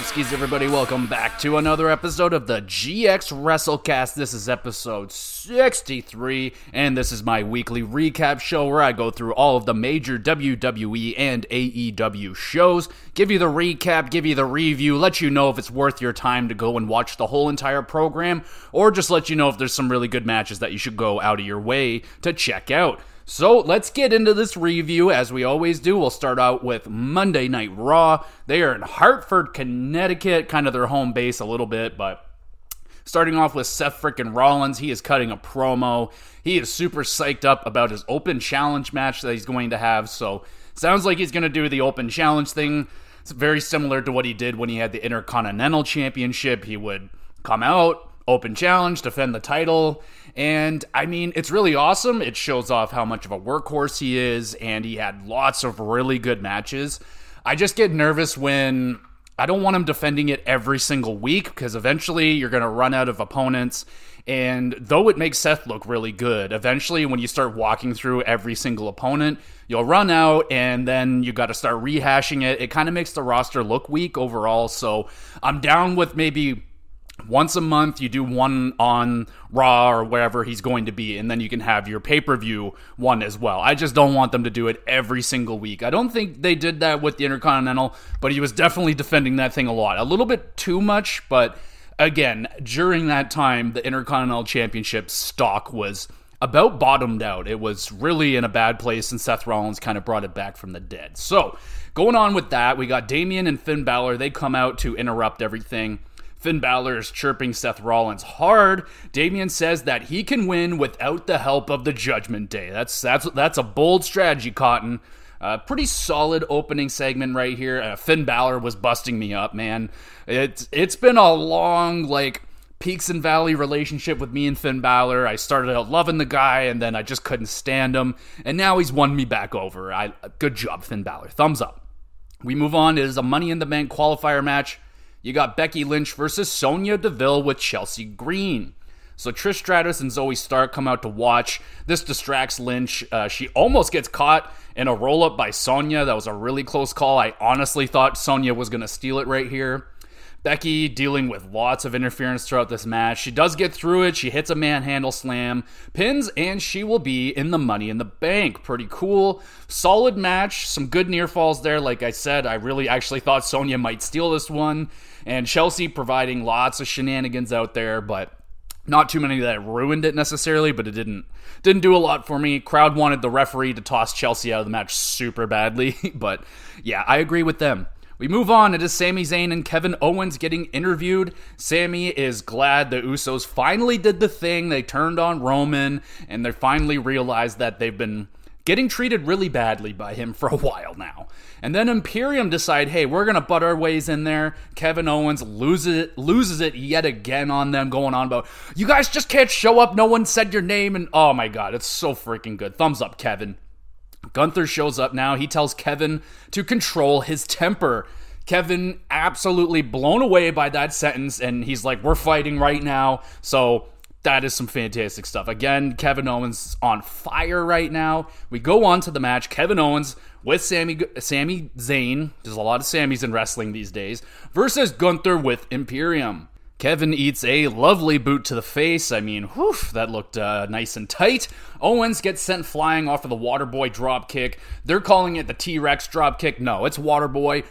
is everybody. Welcome back to another episode of the GX WrestleCast. This is episode 63, and this is my weekly recap show where I go through all of the major WWE and AEW shows, give you the recap, give you the review, let you know if it's worth your time to go and watch the whole entire program, or just let you know if there's some really good matches that you should go out of your way to check out. So let's get into this review as we always do. We'll start out with Monday Night Raw. They are in Hartford, Connecticut, kind of their home base a little bit, but starting off with Seth frickin' Rollins. He is cutting a promo. He is super psyched up about his open challenge match that he's going to have. So sounds like he's going to do the open challenge thing. It's very similar to what he did when he had the Intercontinental Championship. He would come out, open challenge, defend the title. And I mean, it's really awesome. It shows off how much of a workhorse he is, and he had lots of really good matches. I just get nervous when I don't want him defending it every single week because eventually you're going to run out of opponents. And though it makes Seth look really good, eventually when you start walking through every single opponent, you'll run out and then you got to start rehashing it. It kind of makes the roster look weak overall. So I'm down with maybe once a month you do one on raw or wherever he's going to be and then you can have your pay-per-view one as well. I just don't want them to do it every single week. I don't think they did that with the intercontinental but he was definitely defending that thing a lot. A little bit too much but again during that time the intercontinental championship stock was about bottomed out. It was really in a bad place and seth rollins kind of brought it back from the dead. So going on with that we got Damian and finn Balor. they come out to interrupt everything Finn Balor is chirping Seth Rollins hard. Damian says that he can win without the help of the Judgment Day. That's that's that's a bold strategy, Cotton. Uh, pretty solid opening segment right here. Uh, Finn Balor was busting me up, man. It's it's been a long like peaks and valley relationship with me and Finn Balor. I started out loving the guy, and then I just couldn't stand him, and now he's won me back over. I good job, Finn Balor. Thumbs up. We move on. It is a Money in the Bank qualifier match. You got Becky Lynch versus Sonya Deville with Chelsea Green. So Trish Stratus and Zoey Stark come out to watch. This distracts Lynch. Uh, she almost gets caught in a roll up by Sonya. That was a really close call. I honestly thought Sonya was going to steal it right here. Becky dealing with lots of interference throughout this match. She does get through it. She hits a manhandle slam, pins, and she will be in the money in the bank. Pretty cool. Solid match. Some good near falls there. Like I said, I really actually thought Sonya might steal this one. And Chelsea providing lots of shenanigans out there, but not too many that ruined it necessarily, but it didn't didn't do a lot for me. Crowd wanted the referee to toss Chelsea out of the match super badly, but yeah, I agree with them. We move on. It is Sami Zayn and Kevin Owens getting interviewed. Sami is glad the Usos finally did the thing. They turned on Roman and they finally realized that they've been getting treated really badly by him for a while now. And then Imperium decide, hey, we're gonna butt our ways in there. Kevin Owens loses it, loses it yet again on them, going on about you guys just can't show up. No one said your name, and oh my god, it's so freaking good. Thumbs up, Kevin. Gunther shows up now. He tells Kevin to control his temper. Kevin absolutely blown away by that sentence, and he's like, "We're fighting right now." So that is some fantastic stuff. Again, Kevin Owens on fire right now. We go on to the match. Kevin Owens with Sammy Sami Zayn. There's a lot of Sammys in wrestling these days. Versus Gunther with Imperium. Kevin eats a lovely boot to the face. I mean, whew, that looked uh, nice and tight. Owens gets sent flying off of the Waterboy drop kick. They're calling it the T Rex drop kick. No, it's Waterboy.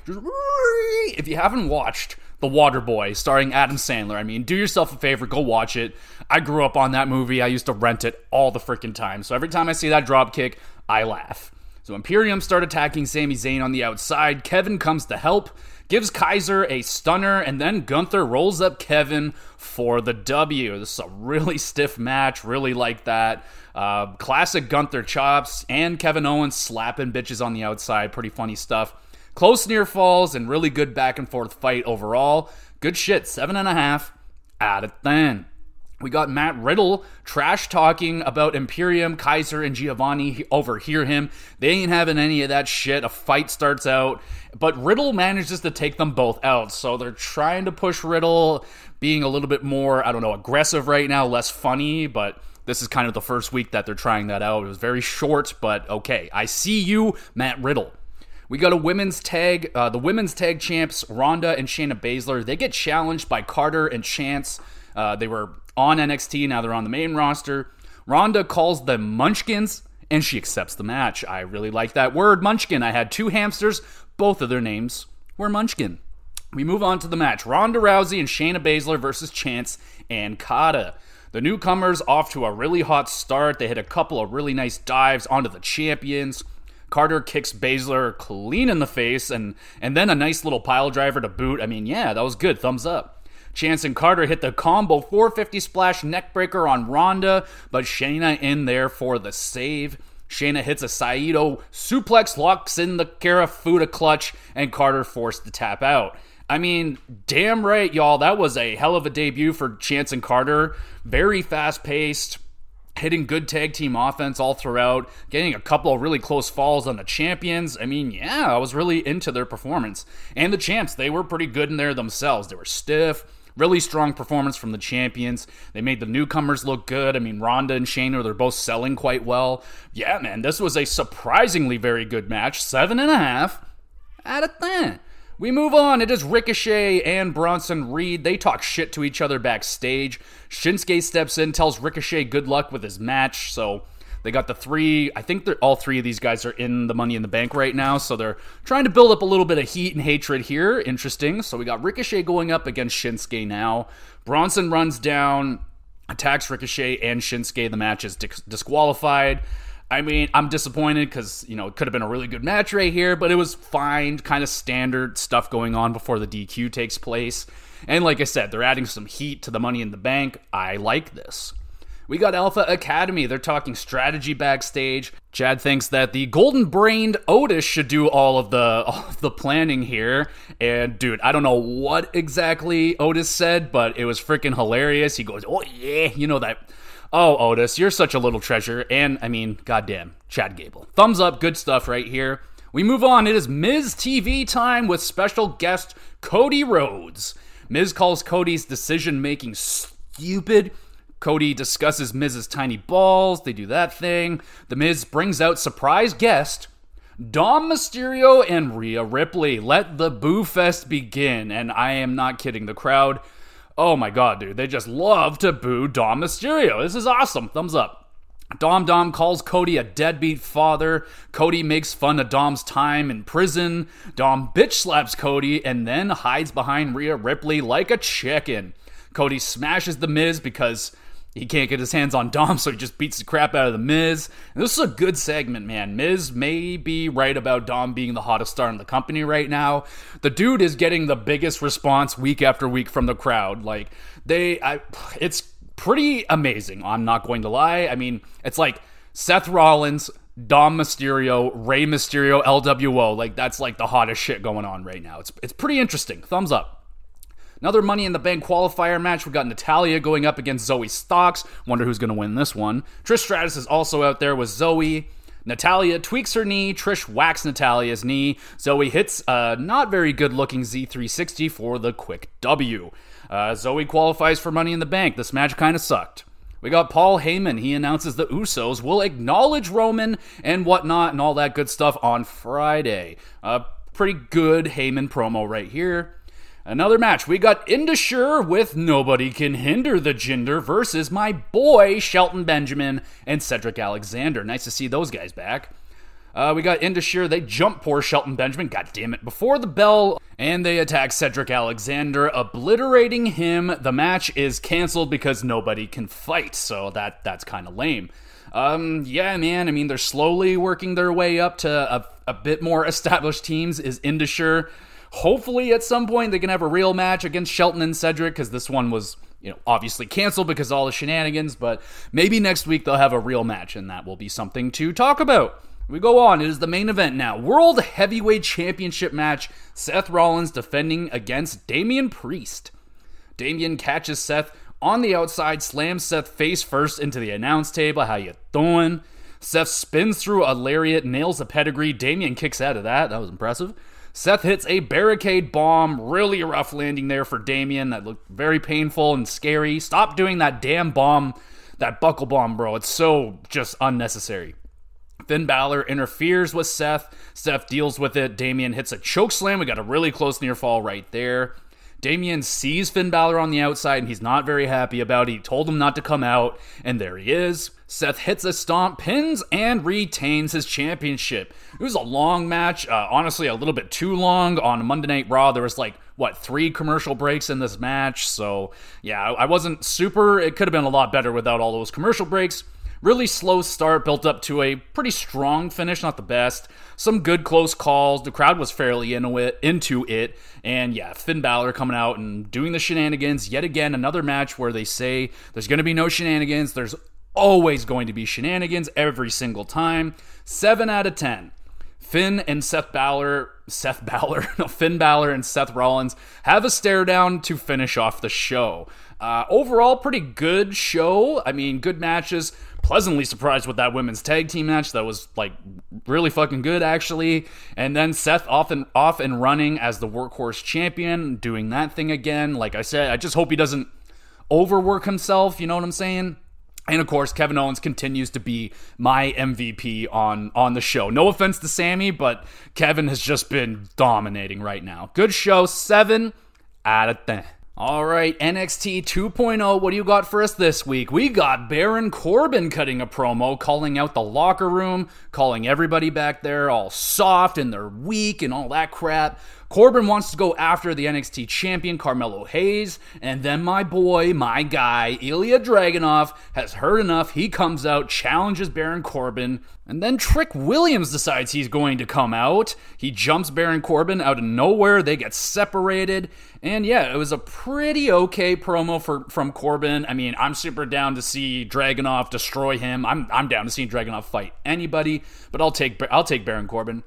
If you haven't watched The Waterboy starring Adam Sandler, I mean, do yourself a favor, go watch it. I grew up on that movie. I used to rent it all the freaking time. So every time I see that drop kick, I laugh. So Imperium start attacking Sami Zayn on the outside. Kevin comes to help gives Kaiser a stunner, and then Gunther rolls up Kevin for the W. This is a really stiff match, really like that. Uh, classic Gunther chops and Kevin Owens slapping bitches on the outside. Pretty funny stuff. Close near falls and really good back and forth fight overall. Good shit. Seven and a half out of ten. We got Matt Riddle trash talking about Imperium, Kaiser, and Giovanni overhear him. They ain't having any of that shit. A fight starts out, but Riddle manages to take them both out. So they're trying to push Riddle, being a little bit more, I don't know, aggressive right now, less funny, but this is kind of the first week that they're trying that out. It was very short, but okay. I see you, Matt Riddle. We got a women's tag. Uh, the women's tag champs, Ronda and Shayna Baszler, they get challenged by Carter and Chance. Uh, they were on NXT, now they're on the main roster. Ronda calls them Munchkins, and she accepts the match. I really like that word, Munchkin. I had two hamsters, both of their names were Munchkin. We move on to the match Ronda Rousey and Shayna Baszler versus Chance and Carter. The newcomers off to a really hot start. They hit a couple of really nice dives onto the champions. Carter kicks Baszler clean in the face and and then a nice little pile driver to boot. I mean, yeah, that was good. Thumbs up. Chance and Carter hit the combo 450 splash neckbreaker on Ronda, but Shayna in there for the save. Shayna hits a Saito suplex, locks in the Kirifuda clutch, and Carter forced to tap out. I mean, damn right, y'all. That was a hell of a debut for Chance and Carter. Very fast paced hitting good tag team offense all throughout, getting a couple of really close falls on the champions. I mean, yeah, I was really into their performance. And the champs, they were pretty good in there themselves. They were stiff. Really strong performance from the champions. They made the newcomers look good. I mean, Ronda and Shayna, they're both selling quite well. Yeah, man, this was a surprisingly very good match. Seven and a half out of ten. We move on. It is Ricochet and Bronson Reed. They talk shit to each other backstage. Shinsuke steps in, tells Ricochet good luck with his match. So they got the three. I think all three of these guys are in the Money in the Bank right now. So they're trying to build up a little bit of heat and hatred here. Interesting. So we got Ricochet going up against Shinsuke now. Bronson runs down, attacks Ricochet and Shinsuke. The match is disqualified. I mean, I'm disappointed because, you know, it could have been a really good match right here, but it was fine, kind of standard stuff going on before the DQ takes place. And like I said, they're adding some heat to the money in the bank. I like this. We got Alpha Academy. They're talking strategy backstage. Chad thinks that the golden brained Otis should do all of the all of the planning here. And dude, I don't know what exactly Otis said, but it was freaking hilarious. He goes, "Oh yeah, you know that Oh, Otis, you're such a little treasure. And, I mean, goddamn, Chad Gable. Thumbs up, good stuff right here. We move on. It is Miz TV time with special guest Cody Rhodes. Miz calls Cody's decision making stupid. Cody discusses Miz's tiny balls. They do that thing. The Miz brings out surprise guest Dom Mysterio and Rhea Ripley. Let the boo fest begin. And I am not kidding. The crowd Oh my god, dude. They just love to boo Dom Mysterio. This is awesome. Thumbs up. Dom Dom calls Cody a deadbeat father. Cody makes fun of Dom's time in prison. Dom bitch slaps Cody and then hides behind Rhea Ripley like a chicken. Cody smashes The Miz because he can't get his hands on Dom, so he just beats the crap out of the Miz. And this is a good segment, man. Miz may be right about Dom being the hottest star in the company right now. The dude is getting the biggest response week after week from the crowd. Like they, I, it's pretty amazing. I'm not going to lie. I mean, it's like Seth Rollins, Dom Mysterio, Rey Mysterio, LWO. Like that's like the hottest shit going on right now. It's it's pretty interesting. Thumbs up. Another Money in the Bank qualifier match. We got Natalya going up against Zoey Stark. Wonder who's going to win this one. Trish Stratus is also out there with Zoey. Natalya tweaks her knee. Trish whacks Natalya's knee. Zoey hits a not very good looking Z360 for the quick W. Uh, Zoey qualifies for Money in the Bank. This match kind of sucked. We got Paul Heyman. He announces the Usos will acknowledge Roman and whatnot and all that good stuff on Friday. A pretty good Heyman promo right here. Another match. We got Indus Sher with Nobody Can Hinder the Jinder versus my boy Shelton Benjamin and Cedric Alexander. Nice to see those guys back. Uh, we got Indus Sher. They jump poor Shelton Benjamin. God damn it. Before the bell. And they attack Cedric Alexander, obliterating him. The match is canceled because nobody can fight. So that that's kind of lame. Um, yeah, man. I mean, they're slowly working their way up to a, a bit more established teams. Is Indus Sher Hopefully, at some point, they can have a real match against Shelton and Cedric because this one was, you know, obviously canceled because all the shenanigans. But maybe next week they'll have a real match, and that will be something to talk about. We go on. It is the main event now. World Heavyweight Championship match. Seth Rollins defending against Damian Priest. Damian catches Seth on the outside, slams Seth face first into the announce table. How you doing? Seth spins through a lariat, nails a pedigree. Damian kicks out of that. That was impressive. Seth hits a barricade bomb. Really rough landing there for Damian. That looked very painful and scary. Stop doing that damn bomb, that buckle bomb, bro. It's so just unnecessary. Finn Balor interferes with Seth. Seth deals with it. Damian hits a choke slam. We got a really close near fall right there. Damian sees Finn Balor on the outside and he's not very happy about it. He told him not to come out, and there he is. Seth hits a stomp, pins, and retains his championship. It was a long match, uh, honestly, a little bit too long. On Monday Night Raw, there was like, what, three commercial breaks in this match. So, yeah, I wasn't super. It could have been a lot better without all those commercial breaks. Really slow start, built up to a pretty strong finish, not the best. Some good close calls. The crowd was fairly into it, into it. And yeah, Finn Balor coming out and doing the shenanigans. Yet again, another match where they say there's going to be no shenanigans. There's always going to be shenanigans every single time. 7 out of 10. Finn and Seth Balor, Seth Balor, no, Finn Balor and Seth Rollins have a stare down to finish off the show. Uh, overall, pretty good show. I mean, good matches pleasantly surprised with that women's tag team match. That was like really fucking good, actually. And then Seth off and off and running as the workhorse champion, doing that thing again. Like I said, I just hope he doesn't overwork himself. You know what I'm saying? And of course, Kevin Owens continues to be my MVP on on the show. No offense to Sami, but Kevin has just been dominating right now. Good show, seven out of ten. All right, NXT 2.0, what do you got for us this week? We got Baron Corbin cutting a promo, calling out the locker room, calling everybody back there all soft and they're weak and all that crap. Corbin wants to go after the NXT champion Carmelo Hayes, and then my boy, my guy, Ilya Dragunov has heard enough. He comes out, challenges Baron Corbin, and then Trick Williams decides he's going to come out. He jumps Baron Corbin out of nowhere. They get separated, and yeah, it was a pretty okay promo for from Corbin. I mean, I'm super down to see Dragunov destroy him. I'm I'm down to see Dragunov fight anybody, but I'll take I'll take Baron Corbin.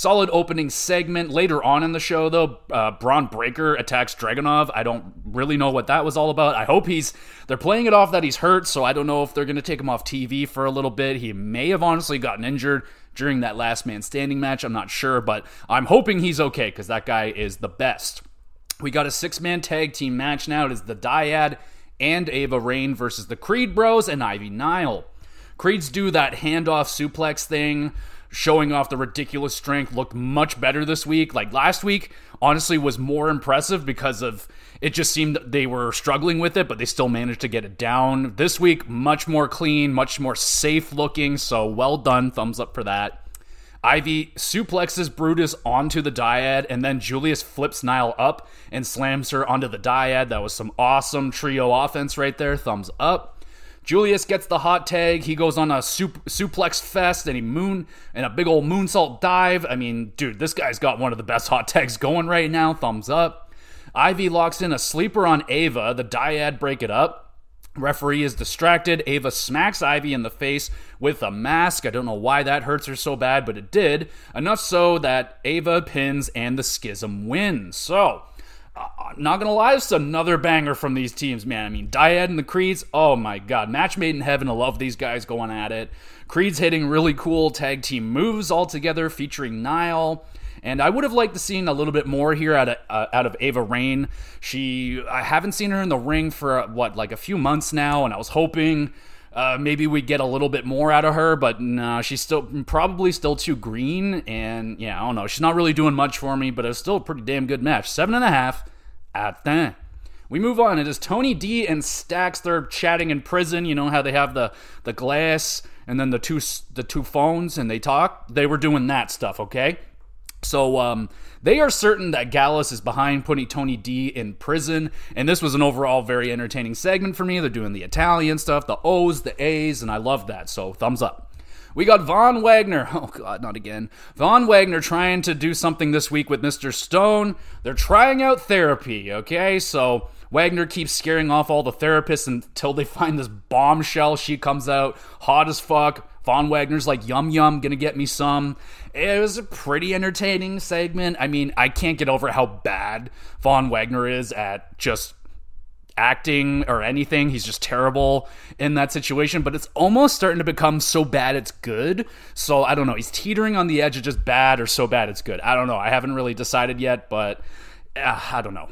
Solid opening segment. Later on in the show, though, uh, Bron Breakker attacks Dragunov. I don't really know what that was all about. I hope he's. They're playing it off that he's hurt, so I don't know if they're going to take him off TV for a little bit. He may have honestly gotten injured during that last man standing match. I'm not sure, but I'm hoping he's okay because that guy is the best. We got a six man tag team match now. It is the Dyad and Ava Raine versus the Creed Bros and Ivy Nile. Creeds do that handoff suplex thing showing off the ridiculous strength looked much better this week. Like last week, honestly, was more impressive because of it just seemed they were struggling with it, but they still managed to get it down. This week, much more clean, much more safe looking. So well done. Thumbs up for that. Ivy suplexes Brutus onto the dyad, and then Julius flips Nile up and slams her onto the dyad. That was some awesome trio offense right there. Thumbs up. Julius gets the hot tag. He goes on a sup- suplex fest and he moon and a big old moonsault dive. I mean, dude, this guy's got one of the best hot tags going right now. Thumbs up. Ivy locks in a sleeper on Ava. The dyad break it up. Referee is distracted. Ava smacks Ivy in the face with a mask. I don't know why that hurts her so bad, but it did. Enough so that Ava pins and the schism wins. So, uh, not gonna lie, it's another banger from these teams, man. I mean, Dyad and the Creeds, oh my god, match made in heaven. I love these guys going at it. Creeds hitting really cool tag team moves all together, featuring Nile. And I would have liked to seen a little bit more here out of uh, out of Ava Raine. She, I haven't seen her in the ring for uh, what like a few months now, and I was hoping uh, maybe we get a little bit more out of her, but nah, she's still probably still too green. And yeah, I don't know. She's not really doing much for me, but it's still a pretty damn good match. Seven and a half at that. We move on. It is Tony D and Stacks. They're chatting in prison. You know how they have the the glass and then the two the two phones and they talk. They were doing that stuff. Okay. So um, they are certain that Gallus is behind putting Tony D in prison, and this was an overall very entertaining segment for me. They're doing the Italian stuff, the O's, the A's, and I love that. So thumbs up. We got Von Wagner. Oh, God, not again. Von Wagner trying to do something this week with Mr. Stone. They're trying out therapy, okay? So Wagner keeps scaring off all the therapists until they find this bombshell. She comes out hot as fuck. Von Wagner's like, yum yum, gonna get me some. It was a pretty entertaining segment. I mean, I can't get over how bad Von Wagner is at just acting or anything. He's just terrible in that situation, but it's almost starting to become so bad it's good. So I don't know. He's teetering on the edge of just bad or so bad it's good. I don't know. I haven't really decided yet, but uh, I don't know.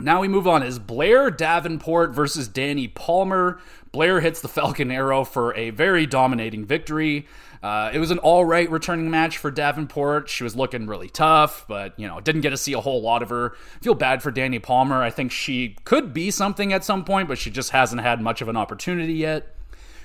Now we move on. Is Blair Davenport versus Dani Palmer? Blair hits the Falcon Arrow for a very dominating victory. Uh, it was an all right returning match for Davenport. She was looking really tough, but you know didn't get to see a whole lot of her. Feel bad for Dani Palmer. I think she could be something at some point, but she just hasn't had much of an opportunity yet.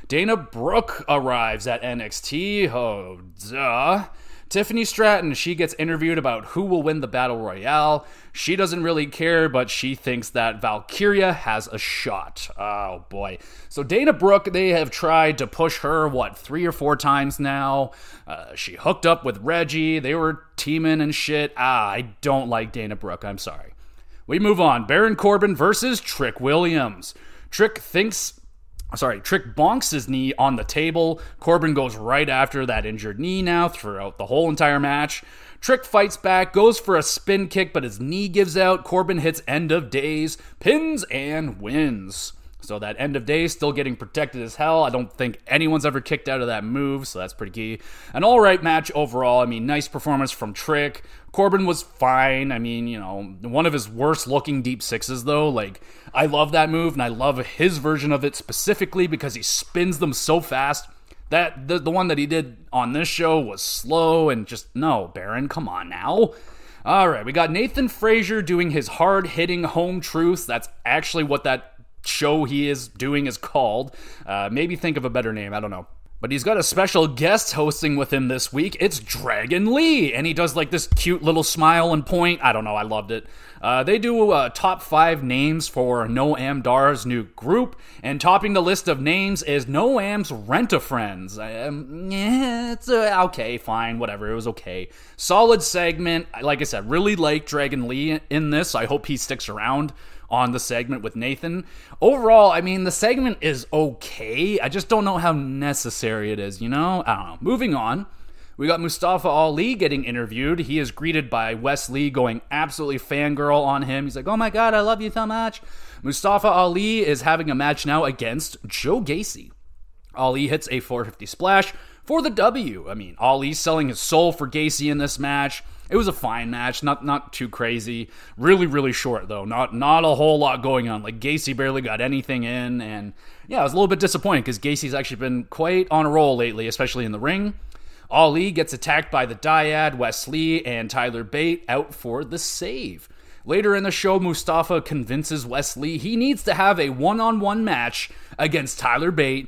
Dana Brooke arrives at NXT. Oh, duh. Tiffany Stratton, she gets interviewed about who will win the Battle Royale. She doesn't really care, but she thinks that Valkyria has a shot. Oh boy. So Dana Brooke, they have tried to push her, what, three or four times now. Uh, she hooked up with Reggie. They were teaming and shit. Ah, I don't like Dana Brooke. I'm sorry. We move on. Baron Corbin versus Trick Williams. Trick thinks sorry, Trick bonks his knee on the table. Corbin goes right after that injured knee now throughout the whole entire match. Trick fights back, goes for a spin kick, but his knee gives out. Corbin hits end of days, pins, and wins. So that end of day still getting protected as hell. I don't think anyone's ever kicked out of that move, so that's pretty key. An all right match overall. I mean, nice performance from Trick. Corbin was fine. I mean, you know, one of his worst looking deep sixes though. Like, I love that move, and I love his version of it specifically because he spins them so fast. That the, the one that he did on this show was slow and just no, Baron, come on now. All right, we got Nathan Frazer doing his hard hitting home truth. That's actually what that show he is doing is called. Uh, maybe think of a better name. I don't know. But he's got a special guest hosting with him this week. It's Dragon Lee. And he does like this cute little smile and point. I don't know. I loved it. Uh, they do uh, top five names for Noam Dar's new group. And topping the list of names is Noam's Rent a Friends. Um, yeah, it's uh, okay, fine, whatever. It was okay. Solid segment. Like I said, really like Dragon Lee in this. I hope he sticks around on the segment with Nathan. Overall, I mean, the segment is okay. I just don't know how necessary it is, you know? I don't know. Moving on. We got Mustafa Ali getting interviewed. He is greeted by Wes Lee going absolutely fangirl on him. He's like, oh my god, I love you so much. Mustafa Ali is having a match now against Joe Gacy. Ali hits a 450 splash for the W. I mean, Ali's selling his soul for Gacy in this match. It was a fine match, not not too crazy. Really, really short though. Not not a whole lot going on. Like Gacy barely got anything in, and yeah, I was a little bit disappointed because Gacy's actually been quite on a roll lately, especially in the ring. Ali gets attacked by the Dyad, Wes Lee, and Tyler Bate out for the save. Later in the show, Mustafa convinces Wes Lee he needs to have a one-on-one match against Tyler Bate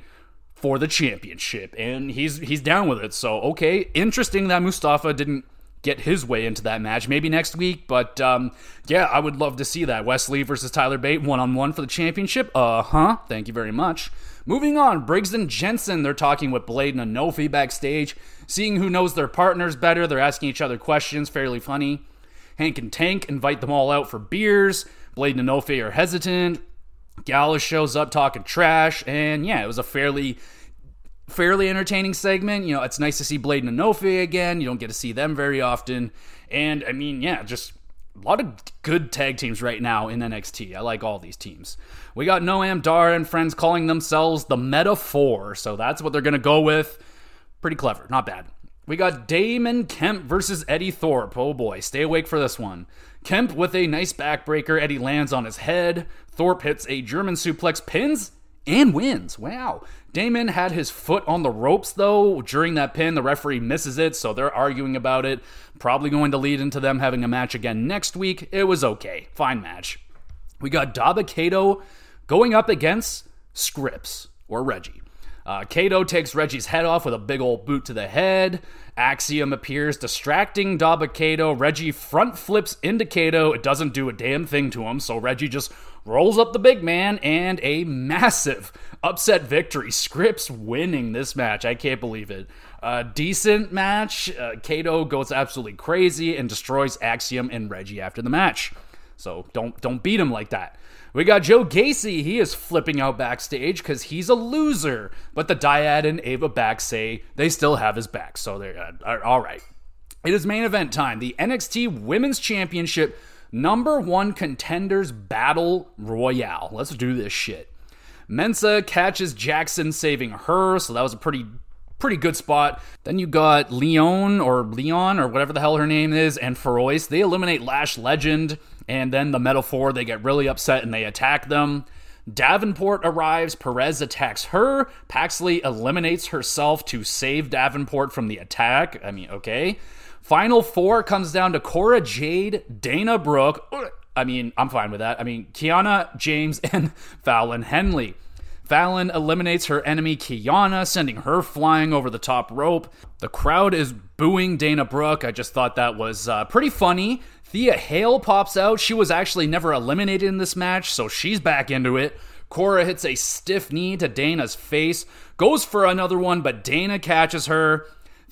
for the championship, and he's he's down with it. So okay, interesting that Mustafa didn't get his way into that match. Maybe next week, but um, yeah, I would love to see that. Wes Lee versus Tyler Bate one on one for the championship. Uh huh. Thank you very much. Moving on, Briggs and Jensen, they're talking with Blade and Enofe backstage, seeing who knows their partners better. They're asking each other questions, fairly funny. Hank and Tank invite them all out for beers. Blade and Enofe are hesitant. Gallus shows up talking trash, and yeah, it was a fairly fairly entertaining segment. You know, it's nice to see Blade and Enofe again. You don't get to see them very often. And I mean, yeah, just a lot of good tag teams right now in NXT. I like all these teams. We got Noam Dar and friends calling themselves the Meta-Four, so that's what they're to go with. Pretty clever, not bad. We got Damon Kemp versus Eddie Thorpe. Oh boy, stay awake for this one. Kemp with a nice backbreaker. Eddie lands on his head. Thorpe hits a German suplex, pins, and wins. Wow. Damon had his foot on the ropes, though, during that pin. The referee misses it, so they're arguing about it. Probably going to lead into them having a match again next week. It was okay. Fine match. We got Dabba-Kato going up against Scrypts, or Reggie. Uh, Kato takes Reggie's head off with a big old boot to the head. Axiom appears, distracting Dabba-Kato. Reggie front flips into Kato. It doesn't do a damn thing to him, so Reggie just rolls up the big man and a massive upset victory. Scrypts winning this match. I can't believe it. A decent match. Uh, Kato goes absolutely crazy and destroys Axiom and Reggie after the match. So don't don't beat him like that. We got Joe Gacy. He is flipping out backstage because he's a loser. But the Dyad and Ava back say they still have his back. So they're uh, all right. It is main event time. The NXT Women's Championship number one contenders battle royale. Let's do this shit. Mensa catches Jackson, saving her, so that was a pretty pretty good spot. Then you got Leon or Leon or whatever the hell her name is, and Feroz. They eliminate Lash Legend And then the Meta-Four, they get really upset and they attack them. Davenport arrives, Perez attacks her, Paxley eliminates herself to save Davenport from the attack. I mean, okay. Final four comes down to Cora Jade, Dana Brooke. I mean, I'm fine with that. I mean, Kiana, James, and Fallon Henley. Fallon eliminates her enemy Kiana, sending her flying over the top rope. The crowd is booing Dana Brooke. I just thought that was uh, pretty funny. Thea Hail pops out. She was actually never eliminated in this match, so she's back into it. Cora hits a stiff knee to Dana's face, goes for another one, but Dana catches her.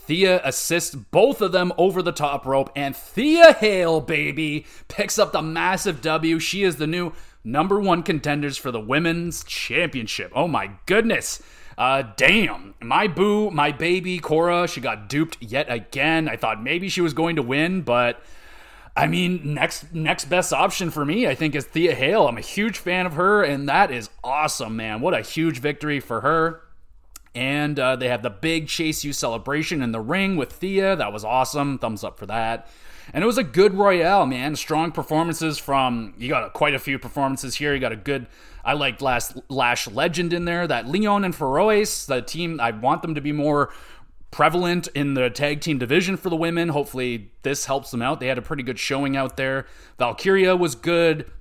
Thea assists both of them over the top rope, and Thea Hail, baby, picks up the massive W. She is the new number one contenders for the women's championship. Oh my goodness. Uh, damn. My boo, my baby, Cora, she got duped yet again. I thought maybe she was going to win, but I mean, next next best option for me, I think, is Thea Hail. I'm a huge fan of her, and that is awesome, man. What a huge victory for her. And uh, they have the big Chase U celebration in the ring with Thea. That was awesome. Thumbs up for that. And it was a good Royale, man. Strong performances from you got quite a few performances here. You got a good I liked last Lash Legend in there. That Leon and Feroz, the team I want them to be more prevalent in the tag team division for the women. Hopefully this helps them out. They had a pretty good showing out there. Valkyria was good.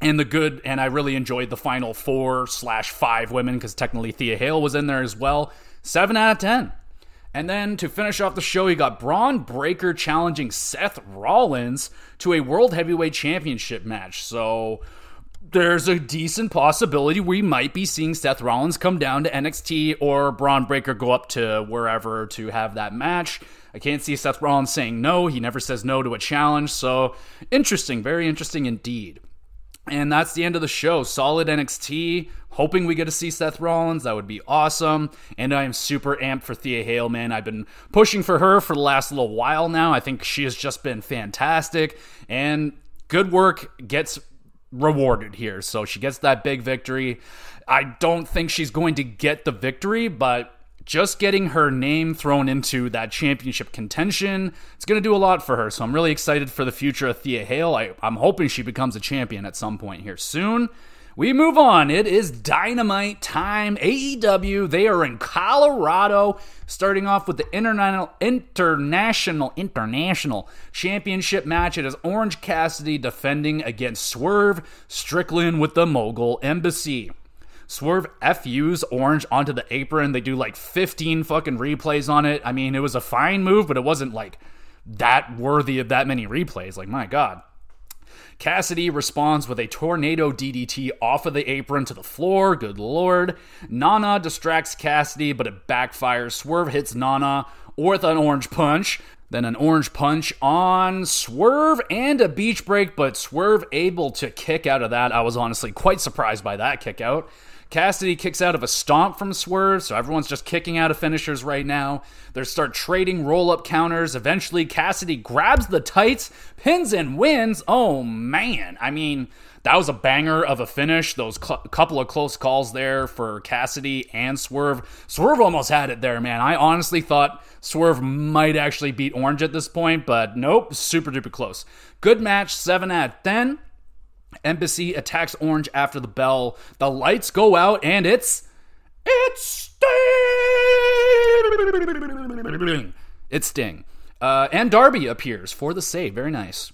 And the good, and I really enjoyed the final four slash five women because technically Thea Hail was in there as well. Seven out of ten. And then to finish off the show, you got Bron Breakker challenging Seth Rollins to a World Heavyweight Championship match. So there's a decent possibility we might be seeing Seth Rollins come down to NXT or Bron Breakker go up to wherever to have that match. I can't see Seth Rollins saying no. He never says no to a challenge. So interesting, very interesting indeed. And that's the end of the show. Solid NXT. Hoping we get to see Seth Rollins. That would be awesome. And I am super amped for Thea Hail, man. I've been pushing for her for the last little while now. I think she has just been fantastic. And good work gets rewarded here. So she gets that big victory. I don't think she's going to get the victory, but just getting her name thrown into that championship contention, it's going to do a lot for her. So I'm really excited for the future of Thea Hail. I, I'm hoping she becomes a champion at some point here soon. We move on. It is dynamite time. AEW, they are in Colorado, starting off with the international international international championship match. It is Orange Cassidy defending against Swerve Strickland with the Mogul Embassy. Swerve FUs Orange onto the apron. They do like 15 fucking replays on it. I mean, it was a fine move, but it wasn't like that worthy of that many replays. Like, my God. Cassidy responds with a tornado DDT off of the apron to the floor. Good lord. Nana distracts Cassidy, but it backfires. Swerve hits Nana with an orange punch. Then an orange punch on Swerve and a beach break, but Swerve able to kick out of that. I was honestly quite surprised by that kick out. Cassidy kicks out of a stomp from Swerve, so everyone's just kicking out of finishers right now. They start trading roll up counters. Eventually, Cassidy grabs the tights, pins, and wins. Oh man, I mean, that was a banger of a finish. Those cl- couple of close calls there for Cassidy and Swerve. Swerve almost had it there, man. I honestly thought Swerve might actually beat Orange at this point, but nope, super duper close. Good match, 7 out of 10. Embassy attacks Orange after the bell. The lights go out, and it's. It's Sting! It's Sting. Uh, and Darby appears for the save. Very nice.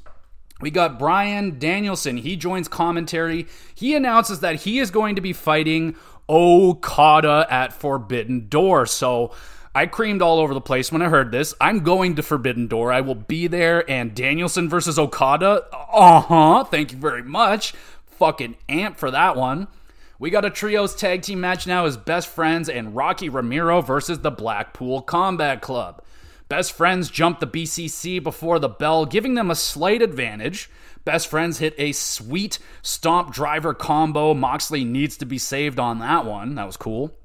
We got Bryan Danielson. He joins commentary. He announces that he is going to be fighting Okada at Forbidden Door. So I creamed all over the place when I heard this. I'm going to Forbidden Door. I will be there. And Danielson versus Okada. Uh huh. Thank you very much. Fucking amp for that one. We got a trios tag team match now as Best Friends and Rocky Romero versus the Blackpool Combat Club. Best Friends jump the BCC before the bell, giving them a slight advantage. Best Friends hit a sweet stomp driver combo. Moxley needs to be saved on that one. That was cool.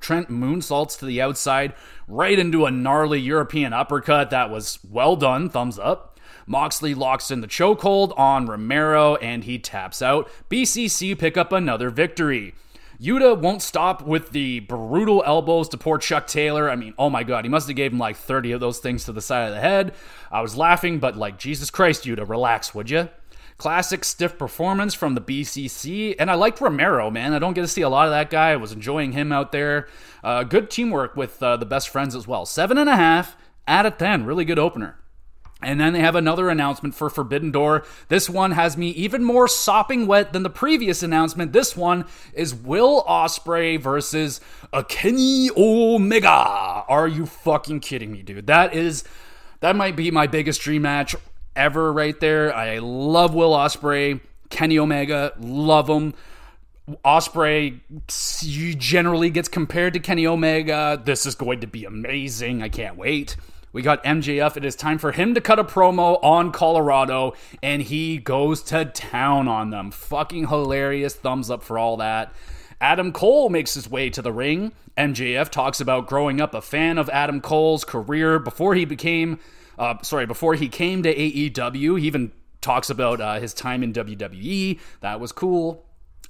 Trent moonsaults to the outside, right into a gnarly European uppercut. That was well done. Thumbs up. Moxley locks in the chokehold on Romero and he taps out. BCC pick up another victory. Yuta won't stop with the brutal elbows to poor Chuck Taylor. I mean, oh my god, he must have gave him like 30 of those things to the side of the head. I was laughing, but like, Jesus Christ, Yuta, relax, would you? Classic stiff performance from the BCC. And I liked Romero, man. I don't get to see a lot of that guy. I was enjoying him out there. Uh, good teamwork with uh, the best friends as well. Seven and a half out of 10. Really good opener. And then they have another announcement for Forbidden Door. This one has me even more sopping wet than the previous announcement. This one is Will Ospreay versus Kenny Omega. Are you fucking kidding me, dude? That is that might be my biggest dream match ever right there. I love Will Ospreay, Kenny Omega, love him. Ospreay generally gets compared to Kenny Omega. This is going to be amazing. I can't wait. We got MJF. It is time for him to cut a promo on Colorado, and he goes to town on them. Fucking hilarious. Thumbs up for all that. Adam Cole makes his way to the ring. MJF talks about growing up a fan of Adam Cole's career before he became, uh, sorry, before he came to AEW. He even talks about uh, his time in WWE. That was cool.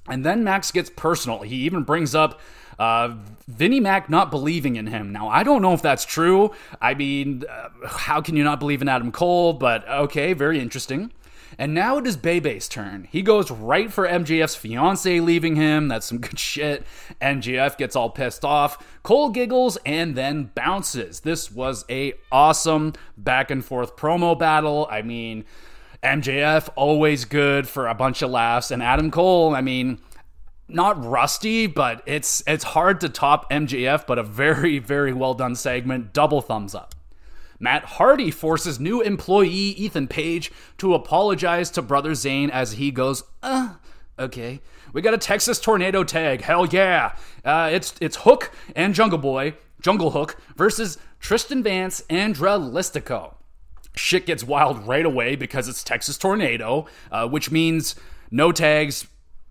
And then Max gets personal. He even brings up uh, Vinnie Mac not believing in him. Now, I don't know if that's true. I mean, uh, how can you not believe in Adam Cole? But okay, very interesting. And now it is Bebe's turn. He goes right for MJF's fiance leaving him. That's some good shit. MJF gets all pissed off. Cole giggles and then bounces. This was a awesome back and forth promo battle. I mean, MJF always good for a bunch of laughs, and Adam Cole. I mean, not rusty, but it's it's hard to top MJF, but a very very well done segment. Double thumbs up. Matt Hardy forces new employee Ethan Page to apologize to brother Zayn as he goes, uh, okay. We got a Texas tornado tag. Hell yeah. Uh, it's it's Hook and Jungle Boy, Jungle Hook versus Preston Vance and Dralistico. Shit gets wild right away because it's Texas tornado, uh, which means no tags,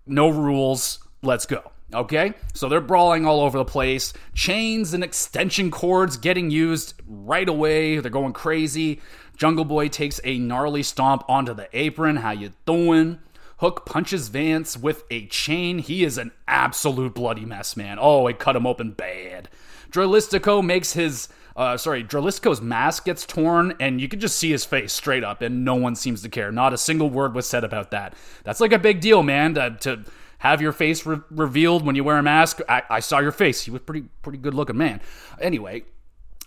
no rules, let's go. Okay? So they're brawling all over the place. Chains and extension cords getting used right away. They're going crazy. Jungle Boy takes a gnarly stomp onto the apron. How you doing? Hook punches Vance with a chain. He is an absolute bloody mess, man. Oh, it cut him open bad. Dralistico makes his uh, sorry, Dralistico's mask gets torn, and you can just see his face straight up, and no one seems to care. Not a single word was said about that. That's like a big deal, man. To, to have your face re- revealed when you wear a mask. I, I saw your face. He was pretty pretty good looking man. Anyway,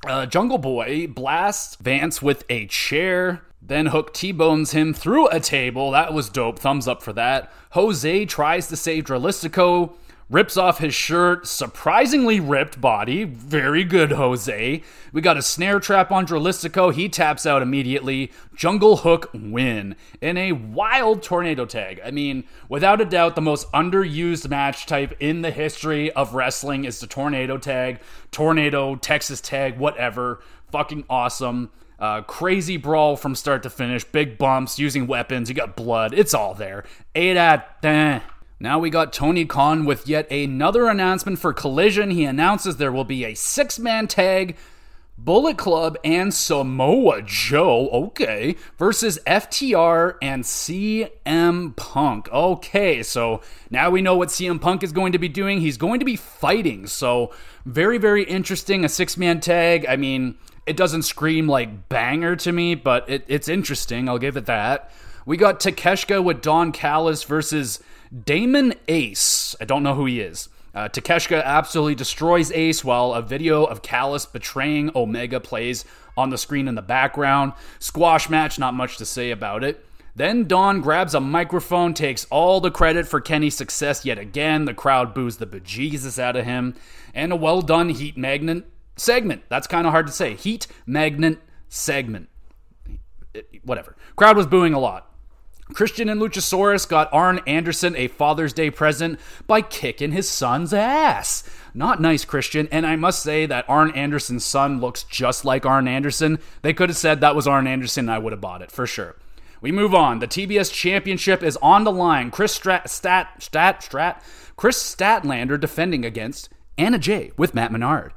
uh, Jungle Boy blasts Vance with a chair. Then Hook T bones him through a table. That was dope. Thumbs up for that. Jose tries to save Dralistico rips off his shirt, surprisingly ripped body. Very good, Jose. We got a snare trap on Dralistico. He taps out immediately. Jungle Hook win in a wild tornado tag. I mean, without a doubt, the most underused match type in the history of wrestling is the tornado tag, tornado, Texas tag, whatever. Fucking awesome. Uh, crazy brawl from start to finish, big bumps, using weapons, you got blood, it's all there. 8 out 10. Now we got Tony Khan with yet another announcement for Collision. He announces there will be a six man tag. Bullet Club and Samoa Joe, okay, versus FTR and CM Punk. Okay, so now we know what CM Punk is going to be doing. He's going to be fighting. So, very, very interesting. A six man tag. I mean, it doesn't scream like banger to me, but it, it's interesting. I'll give it that. We got Takeshita with Don Callis versus Damon Ace. I don't know who he is. Uh, Takeshita absolutely destroys Ace while a video of Callis betraying Omega plays on the screen in the background. Squash match, not much to say about it. Then Don grabs a microphone, takes all the credit for Kenny's success yet again. The crowd boos the bejesus out of him. And a well done heat magnet segment. That's kind of hard to say. Heat magnet segment. Whatever. Crowd was booing a lot. Christian and Luchasaurus got Arn Anderson a Father's Day present by kicking his son's ass. Not nice, Christian. And I must say that Arn Anderson's son looks just like Arn Anderson. They could have said that was Arn Anderson, and I would have bought it for sure. We move on. The TBS Championship is on the line. Chris Strat, Stat, Stat, Strat, Kris Statlander defending against Anna Jay with Matt Menard.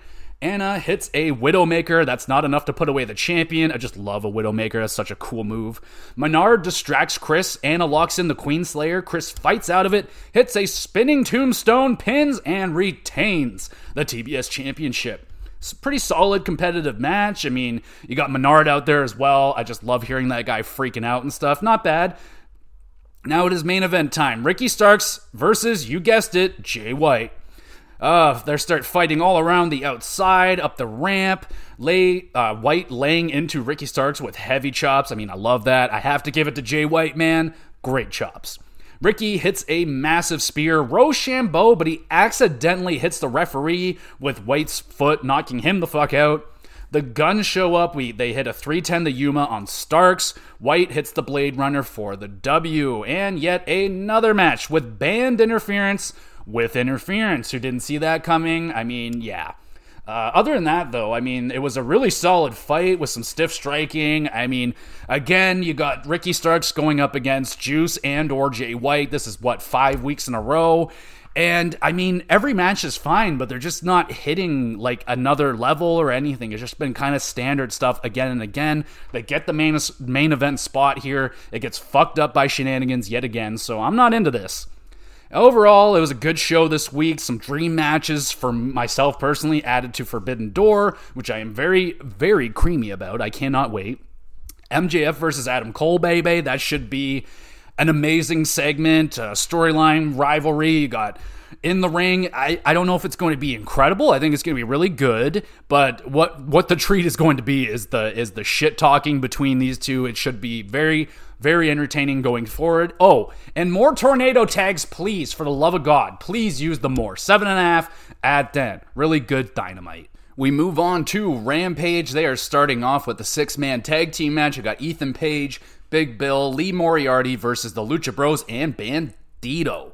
Anna hits a Widowmaker. That's not enough to put away the champion. I just love a Widowmaker. That's such a cool move. Menard distracts Kris. Anna locks in the Queenslayer. Kris fights out of it, hits a spinning tombstone, pins, and retains the TBS Championship. Pretty solid competitive match. I mean, you got Menard out there as well. I just love hearing that guy freaking out and stuff. Not bad. Now it is main event time. Ricky Starks versus, you guessed it, Jay White. Uh, they start fighting all around the outside, up the ramp. Lay uh, White laying into Ricky Starks with heavy chops. I mean, I love that. I have to give it to Jay White, man. Great chops. Ricky hits a massive spear, Roshambo, but he accidentally hits the referee with White's foot, knocking him the fuck out. The Gunns show up. We they hit a 310 the Yuma on Starks. White hits the Blade Runner for the W. And yet another match with banned interference with interference. Who didn't see that coming? I mean, yeah. Uh, other than that, though, I mean, it was a really solid fight with some stiff striking. I mean, again, you got Ricky Starks going up against Juice and or Jay White. This is what five weeks in a row. And I mean, every match is fine, but they're just not hitting like another level or anything. It's just been kind of standard stuff again and again. They get the main main event spot here. It gets fucked up by shenanigans yet again. So I'm not into this. Overall, it was a good show this week. Some dream matches for myself personally added to Forbidden Door, which I am very, very creamy about. I cannot wait. MJF versus Adam Cole, baby. That should be an amazing segment, uh, storyline, rivalry. You got in the ring. I, I don't know if it's going to be incredible. I think it's going to be really good. But what what the treat is going to be is the is the shit talking between these two. It should be very very entertaining going forward. Oh, and more tornado tags, please, for the love of God. Please use the more. Seven and a half, at 10. Really good dynamite. We move on to Rampage. They are starting off with the six man tag team match. You got Ethan Page, Big Bill, Lee Moriarty versus the Lucha Bros and Bandido.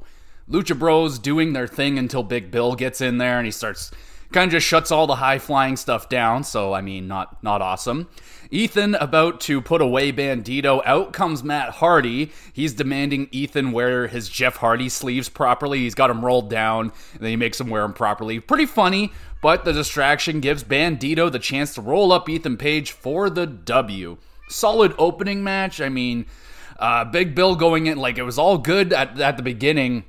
Lucha Bros doing their thing until Big Bill gets in there and he starts kind of just shuts all the high flying stuff down. So I mean, not not awesome. Ethan about to put away Bandido. Out comes Matt Hardy. He's demanding Ethan wear his Jeff Hardy sleeves properly. He's got him rolled down, and then he makes him wear them properly. Pretty funny, but the distraction gives Bandido the chance to roll up Ethan Page for the W. Solid opening match. I mean, uh, Big Bill going in like it was all good at, at the beginning.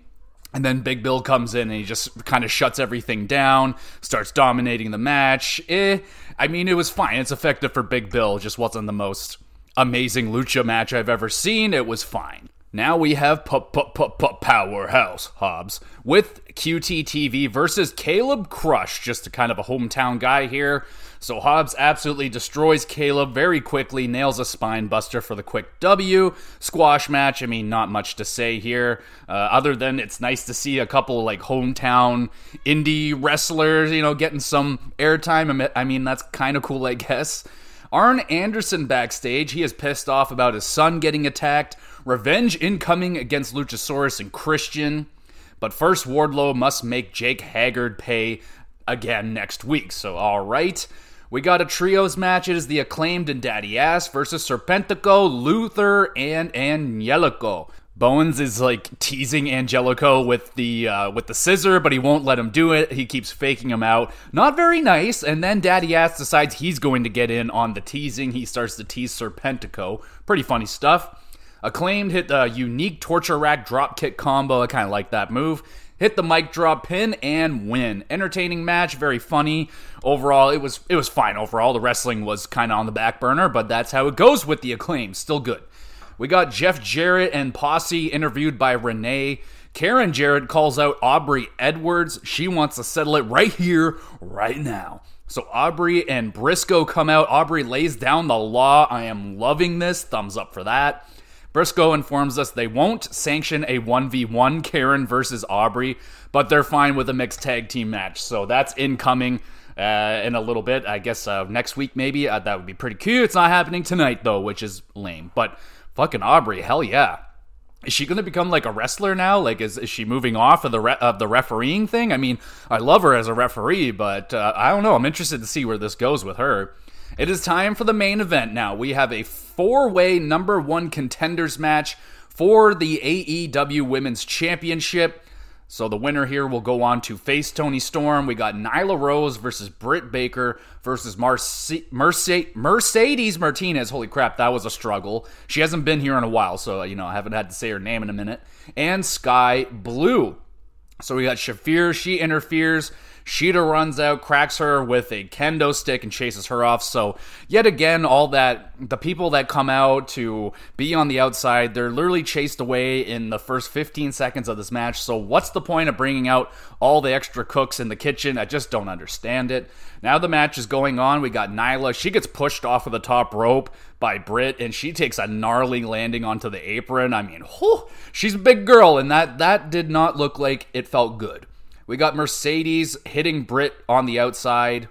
And then Big Bill comes in and he just kind of shuts everything down, starts dominating the match. Eh, I mean, it was fine. It's effective for Big Bill. Just wasn't the most amazing lucha match I've ever seen. It was fine. Now we have Powerhouse Hobbs with QTTV versus Caleb Crush, just a kind of a hometown guy here. So Hobbs absolutely destroys Caleb very quickly, nails a spine buster for the quick W. Squash match. I mean, not much to say here, uh, other than it's nice to see a couple like hometown indie wrestlers, you know, getting some airtime. I mean, that's kind of cool, I guess. Arn Anderson backstage. He is pissed off about his son getting attacked. Revenge incoming against Luchasaurus and Christian. But first, Wardlow must make Jake Haggard pay again next week. So, all right. We got a trios match. It is the acclaimed and Daddy Ass versus Serpentico, Luther, and Angelico. Bowens is like teasing Angelico with the uh, with the scissor, but he won't let him do it. He keeps faking him out. Not very nice. And then Daddy Ass decides he's going to get in on the teasing. He starts to tease Serpentico. Pretty funny stuff. Acclaimed hit the unique torture rack drop kick combo. I kind of like that move hit the mic drop pin and win. Entertaining match, very funny. Overall, it was it was fine. Overall, the wrestling was kind of on the back burner, but that's how it goes with the acclaim. Still good. We got Jeff Jarrett and Posse interviewed by Renee. Karen Jarrett calls out Aubrey Edwards. She wants to settle it right here, right now. So Aubrey and Briscoe come out. Aubrey lays down the law. I am loving this. Thumbs up for that. Briscoe informs us they won't sanction a 1v1 Karen versus Aubrey, but they're fine with a mixed tag team match. So that's incoming uh, in a little bit. I guess uh, next week, maybe. Uh, that would be pretty cute. It's not happening tonight, though, which is lame. But fucking Aubrey, hell yeah. Is she going to become like a wrestler now? Like, is, is she moving off of the re- of the refereeing thing? I mean, I love her as a referee, but uh, I don't know. I'm interested to see where this goes with her. It is time for the main event now. We have a four way number one contenders match for the AEW Women's Championship. So the winner here will go on to face Toni Storm. We got Nyla Rose versus Britt Baker versus Marce- Merce- Mercedes Martinez. Holy crap, that was a struggle. She hasn't been here in a while, so you know I haven't had to say her name in a minute. And Skye Blue. So we got Shafir. She interferes. Shida runs out, cracks her with a kendo stick, and chases her off. So, yet again, all that the people that come out to be on the outside, they're literally chased away in the first 15 seconds of this match. So, what's the point of bringing out all the extra cooks in the kitchen? I just don't understand it. Now the match is going on. We got Nyla. She gets pushed off of the top rope by Britt, and she takes a gnarly landing onto the apron. I mean, whew, she's a big girl, and that that did not look like it felt good. We got Mercedes hitting Britt on the outside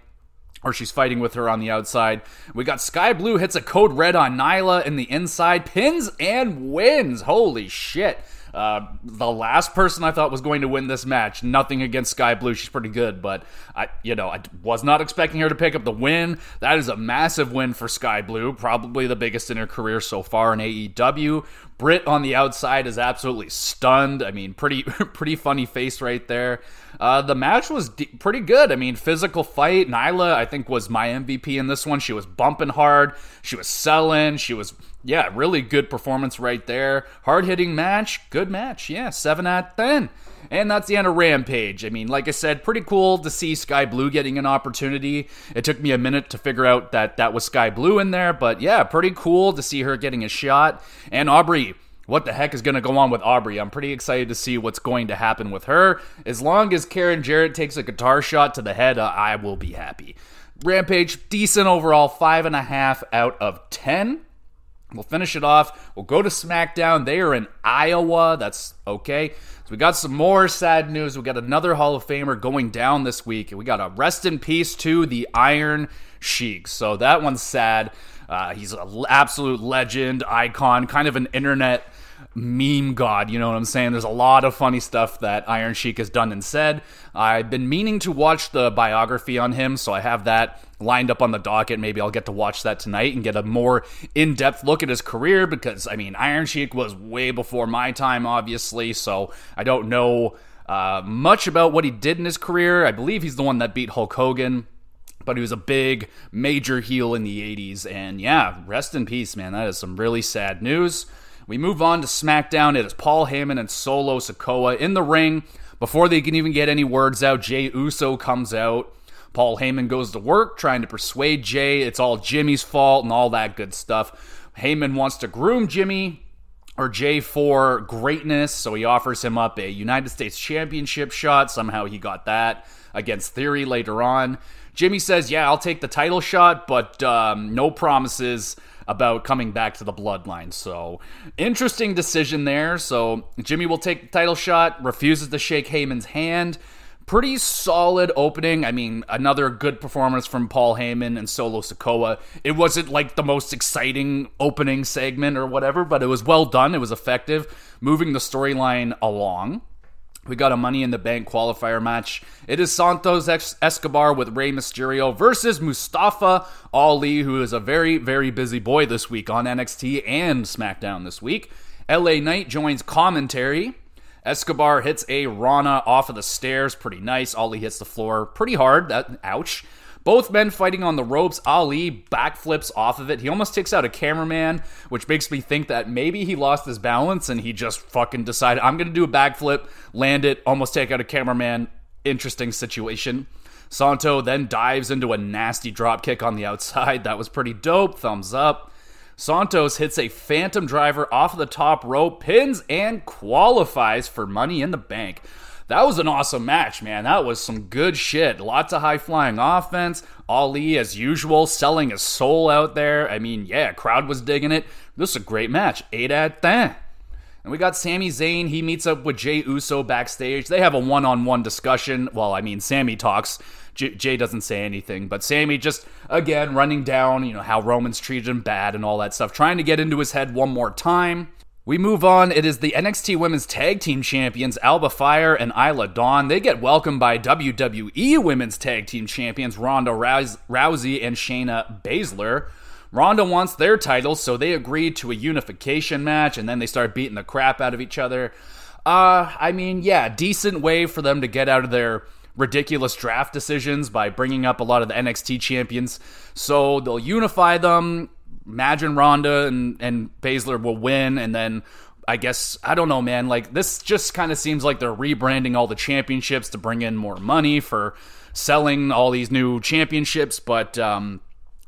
or she's fighting with her on the outside. We got Skye Blue hits a code red on Nyla in the inside, pins and wins. Holy shit. Uh, the last person I thought was going to win this match, nothing against Skye Blue, she's pretty good, but I, you know, I was not expecting her to pick up the win. That is a massive win for Skye Blue, probably the biggest in her career so far in AEW. Britt on the outside is absolutely stunned. I mean, pretty pretty funny face right there. Uh, the match was d- pretty good. I mean, physical fight. Nyla, I think, was my MVP in this one. She was bumping hard. She was selling. She was yeah, really good performance right there. Hard hitting match, good match. Yeah, 7 out of 10. And that's the end of Rampage. I mean, like I said, pretty cool to see Skye Blue getting an opportunity. It took me a minute to figure out that that was Skye Blue in there, but yeah, pretty cool to see her getting a shot. And Aubrey, what the heck is going to go on with Aubrey? I'm pretty excited to see what's going to happen with her. As long as Karen Jarrett takes a guitar shot to the head, uh, I will be happy. Rampage, decent overall, 5.5 out of 10. We'll finish it off. We'll go to SmackDown. They are in Iowa. That's okay. So we got some more sad news. We got another Hall of Famer going down this week. We got a rest in peace to the Iron Sheik. So that one's sad. Uh, he's an absolute legend, icon, kind of an internet meme god. You know what I'm saying? There's a lot of funny stuff that Iron Sheik has done and said. I've been meaning to watch the biography on him, so I have that lined up on the docket. Maybe I'll get to watch that tonight and get a more in depth look at his career because, I mean, Iron Sheik was way before my time, obviously, so I don't know uh, much about what he did in his career. I believe he's the one that beat Hulk Hogan but he was a big major heel in the 80s and yeah rest in peace man that is some really sad news we move on to SmackDown. It is Paul Heyman and Solo Sikoa in the ring. Before they can even get any words out, Jey Uso comes out. Paul Heyman goes to work trying to persuade Jey it's all Jimmy's fault and all that good stuff. Heyman wants to groom Jimmy or Jey for greatness, so he offers him up a United States Championship shot. Somehow he got that against Theory later on. Jimmy says, Yeah, I'll take the title shot, but um, no promises about coming back to the bloodline. So, interesting decision there. So, Jimmy will take the title shot, refuses to shake Heyman's hand. Pretty solid opening. I mean, another good performance from Paul Heyman and Solo Sikoa. It wasn't like the most exciting opening segment or whatever, but it was well done. It was effective, moving the storyline along. We got a Money in the Bank qualifier match. It is Santos Escobar with Rey Mysterio versus Mustafa Ali, who is a very, very busy boy this week on NXT and SmackDown this week. LA Knight joins commentary. Escobar hits a Rana off of the stairs, pretty nice. Ali hits the floor pretty hard. That ouch. Both men fighting on the ropes. Ali backflips off of it. He almost takes out a cameraman, which makes me think that maybe he lost his balance and he just fucking decided, I'm going to do a backflip, land it, almost take out a cameraman. Interesting situation. Santo then dives into a nasty drop kick on the outside. That was pretty dope. Thumbs up. Santos hits a phantom driver off of the top rope, pins, and qualifies for Money in the Bank that was an awesome match, man. That was some good shit. Lots of high flying offense. Ali, as usual, selling his soul out there. I mean, yeah, crowd was digging it. This is a great match. 8 out of 10. And we got Sami Zayn. He meets up with Jey Uso backstage. They have a one on one discussion. Well, I mean, Sami talks. J- Jey doesn't say anything, but Sami just, again, running down, you know, how Roman's treated him bad and all that stuff, trying to get into his head one more time. We move on. It is the NXT Women's Tag Team Champions, Alba Fire and Isla Dawn. They get welcomed by WWE Women's Tag Team Champions, Ronda Rousey and Shayna Baszler. Ronda wants their titles, so they agree to a unification match, and then they start beating the crap out of each other. Uh, I mean, yeah, decent way for them to get out of their ridiculous draft decisions by bringing up a lot of the NXT champions. So they'll unify them imagine Ronda and, and Baszler will win, and then I guess I don't know, man. Like this just kind of seems like they're rebranding all the championships to bring in more money for selling all these new championships, but um,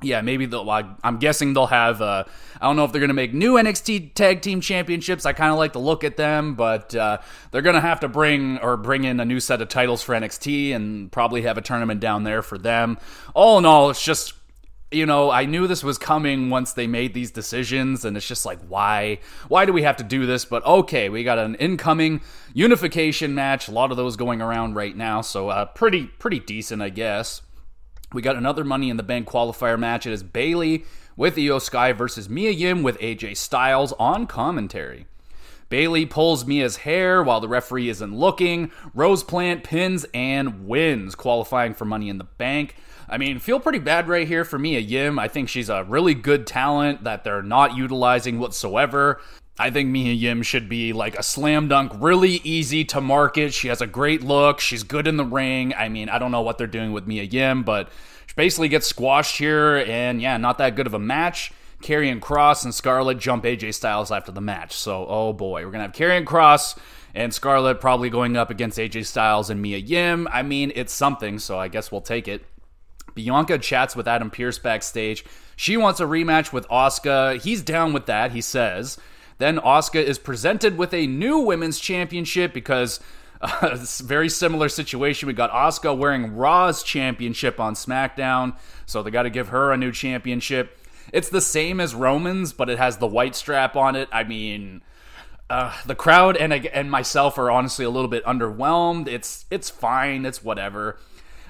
yeah, maybe they'll. I'm guessing they'll have. Uh, I don't know if they're going to make new NXT Tag Team Championships. I kind of like to look at them, but uh, they're going to have to bring or bring in a new set of titles for NXT and probably have a tournament down there for them. All in all, it's just you know, I knew this was coming once they made these decisions, and it's just like, why? Why do we have to do this? But okay, we got an incoming unification match. A lot of those going around right now, so uh, pretty pretty decent, I guess. We got another Money in the Bank qualifier match. It is Bayley with Iyo Sky versus Mia Yim with AJ Styles on commentary. Bayley pulls Mia's hair while the referee isn't looking. Rose Plant pins and wins, qualifying for Money in the Bank. I mean, feel pretty bad right here for Mia Yim. I think she's a really good talent that they're not utilizing whatsoever. I think Mia Yim should be like a slam dunk, really easy to market. She has a great look. She's good in the ring. I mean, I don't know what they're doing with Mia Yim, but she basically gets squashed here, and yeah, not that good of a match. Karrion Kross and Scarlett jump AJ Styles after the match. So, oh boy, we're gonna have Karrion Kross and Scarlett probably going up against AJ Styles and Mia Yim. I mean, it's something, so I guess we'll take it. Bianca chats with Adam Pearce backstage. She wants a rematch with Asuka. He's down with that, he says. Then Asuka is presented with a new women's championship because uh, it's a very similar situation. We got Asuka wearing Raw's championship on SmackDown, so they got to give her a new championship. It's the same as Roman's, but it has the white strap on it. I mean, uh, the crowd and and myself are honestly a little bit underwhelmed. It's it's fine. It's whatever.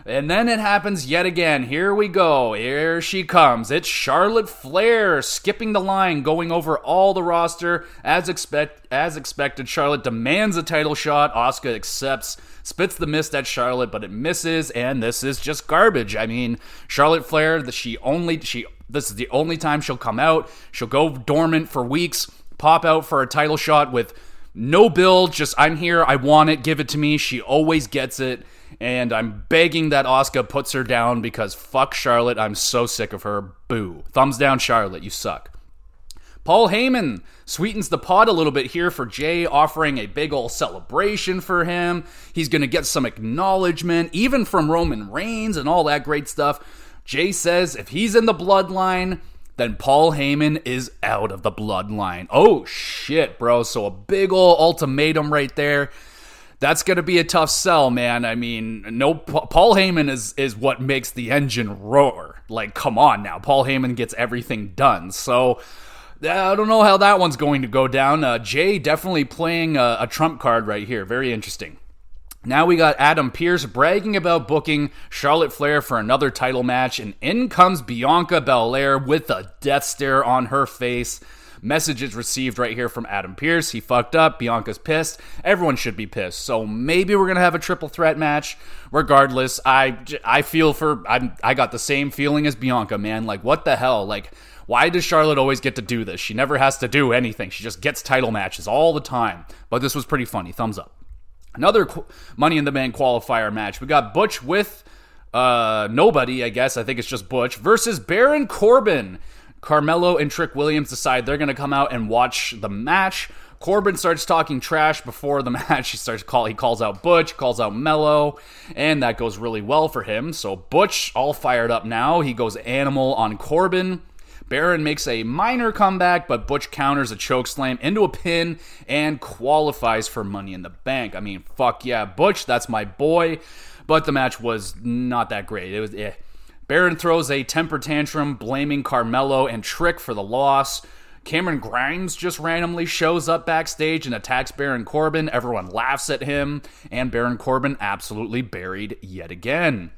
And then it happens yet again. Here we go. Here she comes. It's Charlotte Flair skipping the line, going over all the roster. As expect as expected, Charlotte demands a title shot. Asuka accepts, spits the mist at Charlotte, but it misses, and this is just garbage. I mean, Charlotte Flair, she only she this is the only time she'll come out. She'll go dormant for weeks, pop out for a title shot with no build, just I'm here, I want it, give it to me. She always gets it and I'm begging that Asuka puts her down because fuck Charlotte. I'm so sick of her. Boo. Thumbs down, Charlotte. You suck. Paul Heyman sweetens the pot a little bit here for Jey, offering a big ol' celebration for him. He's going to get some acknowledgement, even from Roman Reigns and all that great stuff. Jey says if he's in the bloodline, then Paul Heyman is out of the bloodline. Oh shit, bro. So a big ol' ultimatum right there that's going to be a tough sell, man. I mean, no, Paul Heyman is is what makes the engine roar. Like, come on now, Paul Heyman gets everything done. So. I don't know how that one's going to go down. Uh, Jey definitely playing a, a trump card right here. Very interesting. Now we got Adam Pearce bragging about booking Charlotte Flair for another title match, and in comes Bianca Belair with a death stare on her face. Messages received right here from Adam Pearce. He fucked up. Bianca's pissed. Everyone should be pissed. So maybe we're gonna have a triple threat match. Regardless, I I feel for I I got the same feeling as Bianca, man. Like what the hell? Like why does Charlotte always get to do this? She never has to do anything. She just gets title matches all the time. But this was pretty funny. Thumbs up. Another Money in the Bank qualifier match. We got Butch with uh, nobody, I guess. I think it's just Butch versus Baron Corbin. Carmelo and Trick Williams decide they're going to come out and watch the match. Corbin starts talking trash before the match. He starts call he calls out Butch, calls out Melo, and that goes really well for him. So Butch all fired up now. He goes animal on Corbin. Baron makes a minor comeback, but Butch counters a chokeslam into a pin and qualifies for Money in the Bank. I mean, fuck yeah, Butch, that's my boy. But the match was not that great. It was eh. Baron throws a temper tantrum, blaming Carmelo and Trick for the loss. Cameron Grimes just randomly shows up backstage and attacks Baron Corbin. Everyone laughs at him, and Baron Corbin absolutely buried yet again.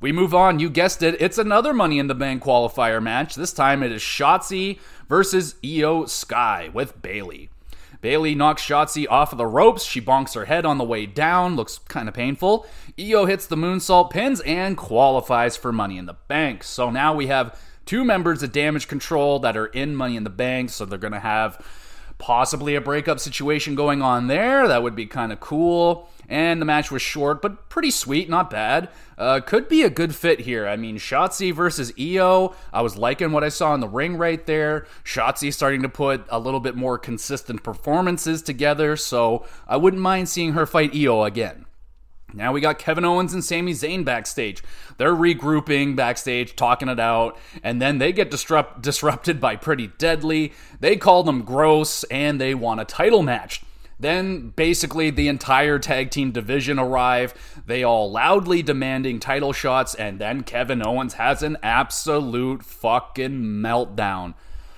We move on. You guessed it. It's another Money in the Bank qualifier match. This time it is Shotzi versus Iyo Sky with Bayley. Bayley knocks Shotzi off of the ropes. She bonks her head on the way down. Looks kind of painful. Iyo hits the moonsault pins and qualifies for Money in the Bank. So now we have two members of Damage Control that are in Money in the Bank. So they're going to have possibly a breakup situation going on there. That would be kind of cool. And the match was short, but pretty sweet, not bad. Uh, could be a good fit here. I mean, Shotzi versus Iyo. I was liking what I saw in the ring right there. Shotzi starting to put a little bit more consistent performances together, so I wouldn't mind seeing her fight Iyo again. Now we got Kevin Owens and Sami Zayn backstage. They're regrouping backstage, talking it out, and then they get disrupt- disrupted by Pretty Deadly. They call them gross, and they want a title match. Then basically the entire tag team division arrive. They all loudly demanding title shots, and then Kevin Owens has an absolute fucking meltdown.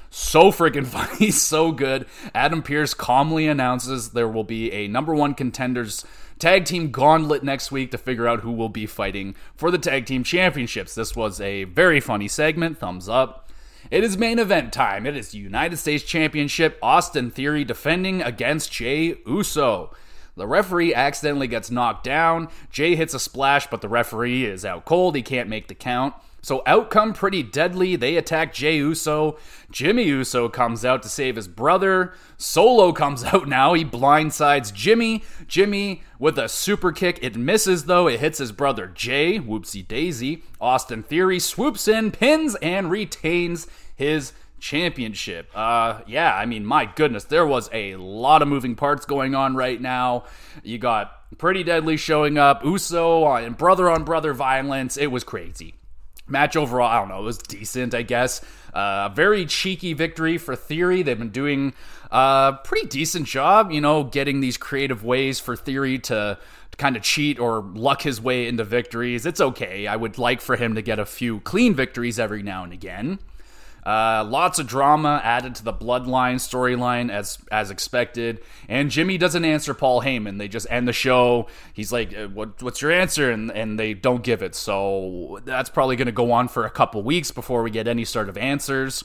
So freaking funny, so good. Adam Pearce calmly announces there will be a number one contenders tag team gauntlet next week to figure out who will be fighting for the tag team championships. This was a very funny segment. Thumbs up. It is main event time. It is the United States Championship. Austin Theory defending against Jey Uso. The referee accidentally gets knocked down. Jey hits a splash, but the referee is out cold. He can't make the count. So outcome pretty deadly. They attack Jey Uso. Jimmy Uso comes out to save his brother. Solo comes out now. He blindsides Jimmy. Jimmy with a super kick. It misses though. It hits his brother Jey. Whoopsie daisy. Austin Theory swoops in, pins, and retains his championship. Uh, yeah, I mean, my goodness, there was a lot of moving parts going on right now. You got Pretty Deadly showing up, Uso and brother on brother violence. It was crazy. Match overall, I don't know, it was decent, I guess. Uh, very cheeky victory for Theory. They've been doing a pretty decent job, you know, getting these creative ways for Theory to kind of cheat or luck his way into victories. It's okay. I would like for him to get a few clean victories every now and again. Uh, lots of drama added to the bloodline storyline as as expected. And Jimmy doesn't answer Paul Heyman. They just end the show. He's like, uh, what, "What's your answer?" And and they don't give it. So that's probably going to go on for a couple weeks before we get any sort of answers.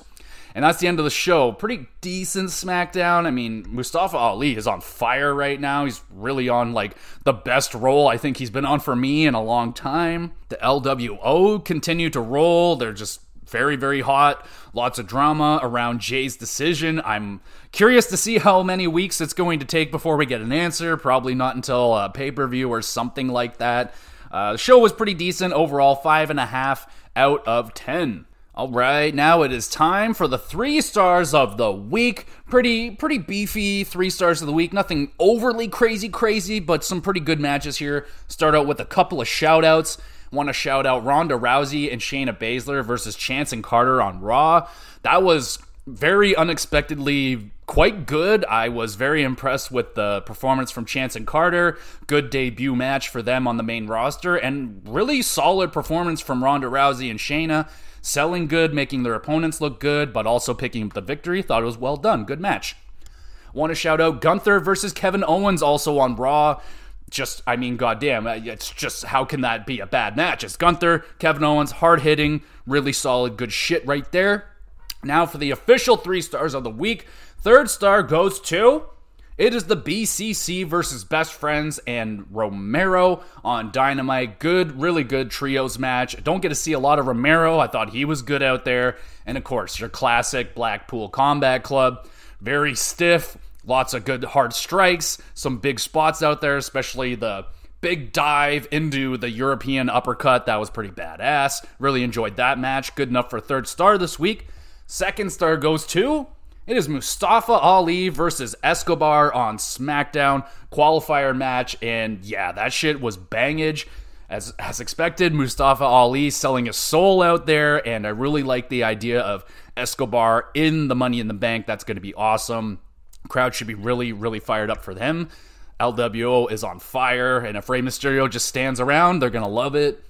And that's the end of the show. Pretty decent SmackDown. I mean, Mustafa Ali is on fire right now. He's really on like the best role I think he's been on for me in a long time. The LWO continue to roll. They're just very, very hot. Lots of drama around Jey's decision. I'm curious to see how many weeks it's going to take before we get an answer. Probably not until a pay per view or something like that. Uh, the show was pretty decent overall, five and a half out of ten. All right, now it is time for the three stars of the week. Pretty, pretty beefy three stars of the week. Nothing overly crazy, crazy, but some pretty good matches here. Start out with a couple of shout outs. Want to shout out Ronda Rousey and Shayna Baszler versus Chance and Carter on Raw. That was very unexpectedly quite good. I was very impressed with the performance from Chance and Carter. Good debut match for them on the main roster, and really solid performance from Ronda Rousey and Shayna. Selling good, making their opponents look good, but also picking up the victory. Thought it was well done. Good match. Want to shout out Gunther versus Kevin Owens also on Raw just, I mean, goddamn, uh, it's just how can that be a bad match? It's Gunther, Kevin Owens, hard hitting, really solid, good shit right there. Now for the official three stars of the week, third star goes to. It is the BCC versus Best Friends and Romero on Dynamite. Good, really good trios match. Don't get to see a lot of Romero. I thought he was good out there. And of course, your classic Blackpool Combat Club. Very stiff, Lots of good hard strikes, some big spots out there, especially the big dive into the European uppercut. That was pretty badass. Really enjoyed that match. Good enough for third star this week. Second star goes to it is Mustafa Ali versus Escobar on SmackDown qualifier match, and yeah, that shit was bangage. As as expected, Mustafa Ali selling his soul out there, and I really like the idea of Escobar in the Money in the Bank. That's going to be awesome. Crowd should be really, really fired up for them. LWO is on fire, and if Rey Mysterio just stands around, they're gonna love it.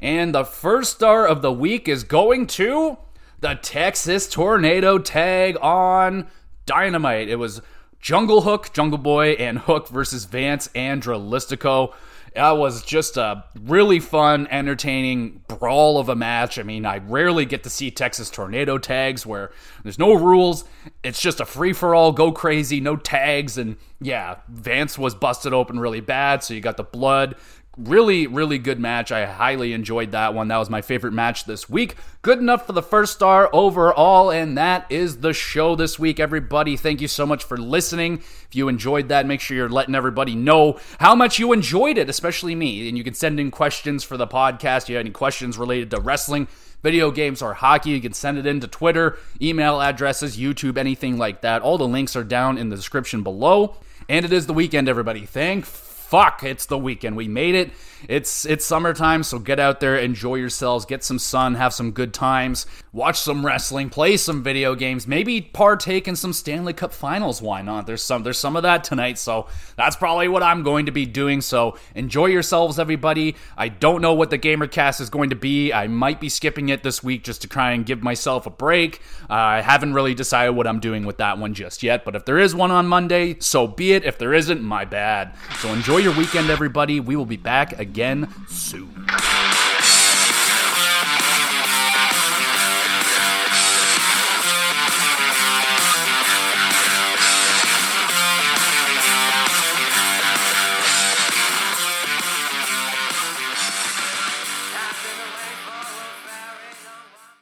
And the first star of the week is going to the Texas Tornado tag on Dynamite. It was Jungle Hook, Jungle Boy, and Hook versus Vance and Dralistico. That was just a really fun, entertaining brawl of a match. I mean, I rarely get to see Texas Tornado tags where there's no rules. It's just a free for all, go crazy, no tags. And yeah, Vance was busted open really bad. So you got the blood really, really good match. I highly enjoyed that one. That was my favorite match this week. Good enough for the first star overall, and that is the show this week, everybody. Thank you so much for listening. If you enjoyed that, make sure you're letting everybody know how much you enjoyed it, especially me. And you can send in questions for the podcast. If you have any questions related to wrestling, video games, or hockey, you can send it in to Twitter, email addresses, YouTube, anything like that. All the links are down in the description below. And it is the weekend, everybody. Thank fuck, it's the weekend. We made it. It's it's summertime, so get out there, enjoy yourselves, get some sun, have some good times, watch some wrestling, play some video games, maybe partake in some Stanley Cup Finals. Why not? There's some there's some of that tonight, so that's probably what I'm going to be doing. So enjoy yourselves, everybody. I don't know what the GamerCast is going to be. I might be skipping it this week just to try and give myself a break. Uh, I haven't really decided what I'm doing with that one just yet, but if there is one on Monday, so be it. If there isn't, my bad. So enjoy your weekend, everybody. We will be back again soon.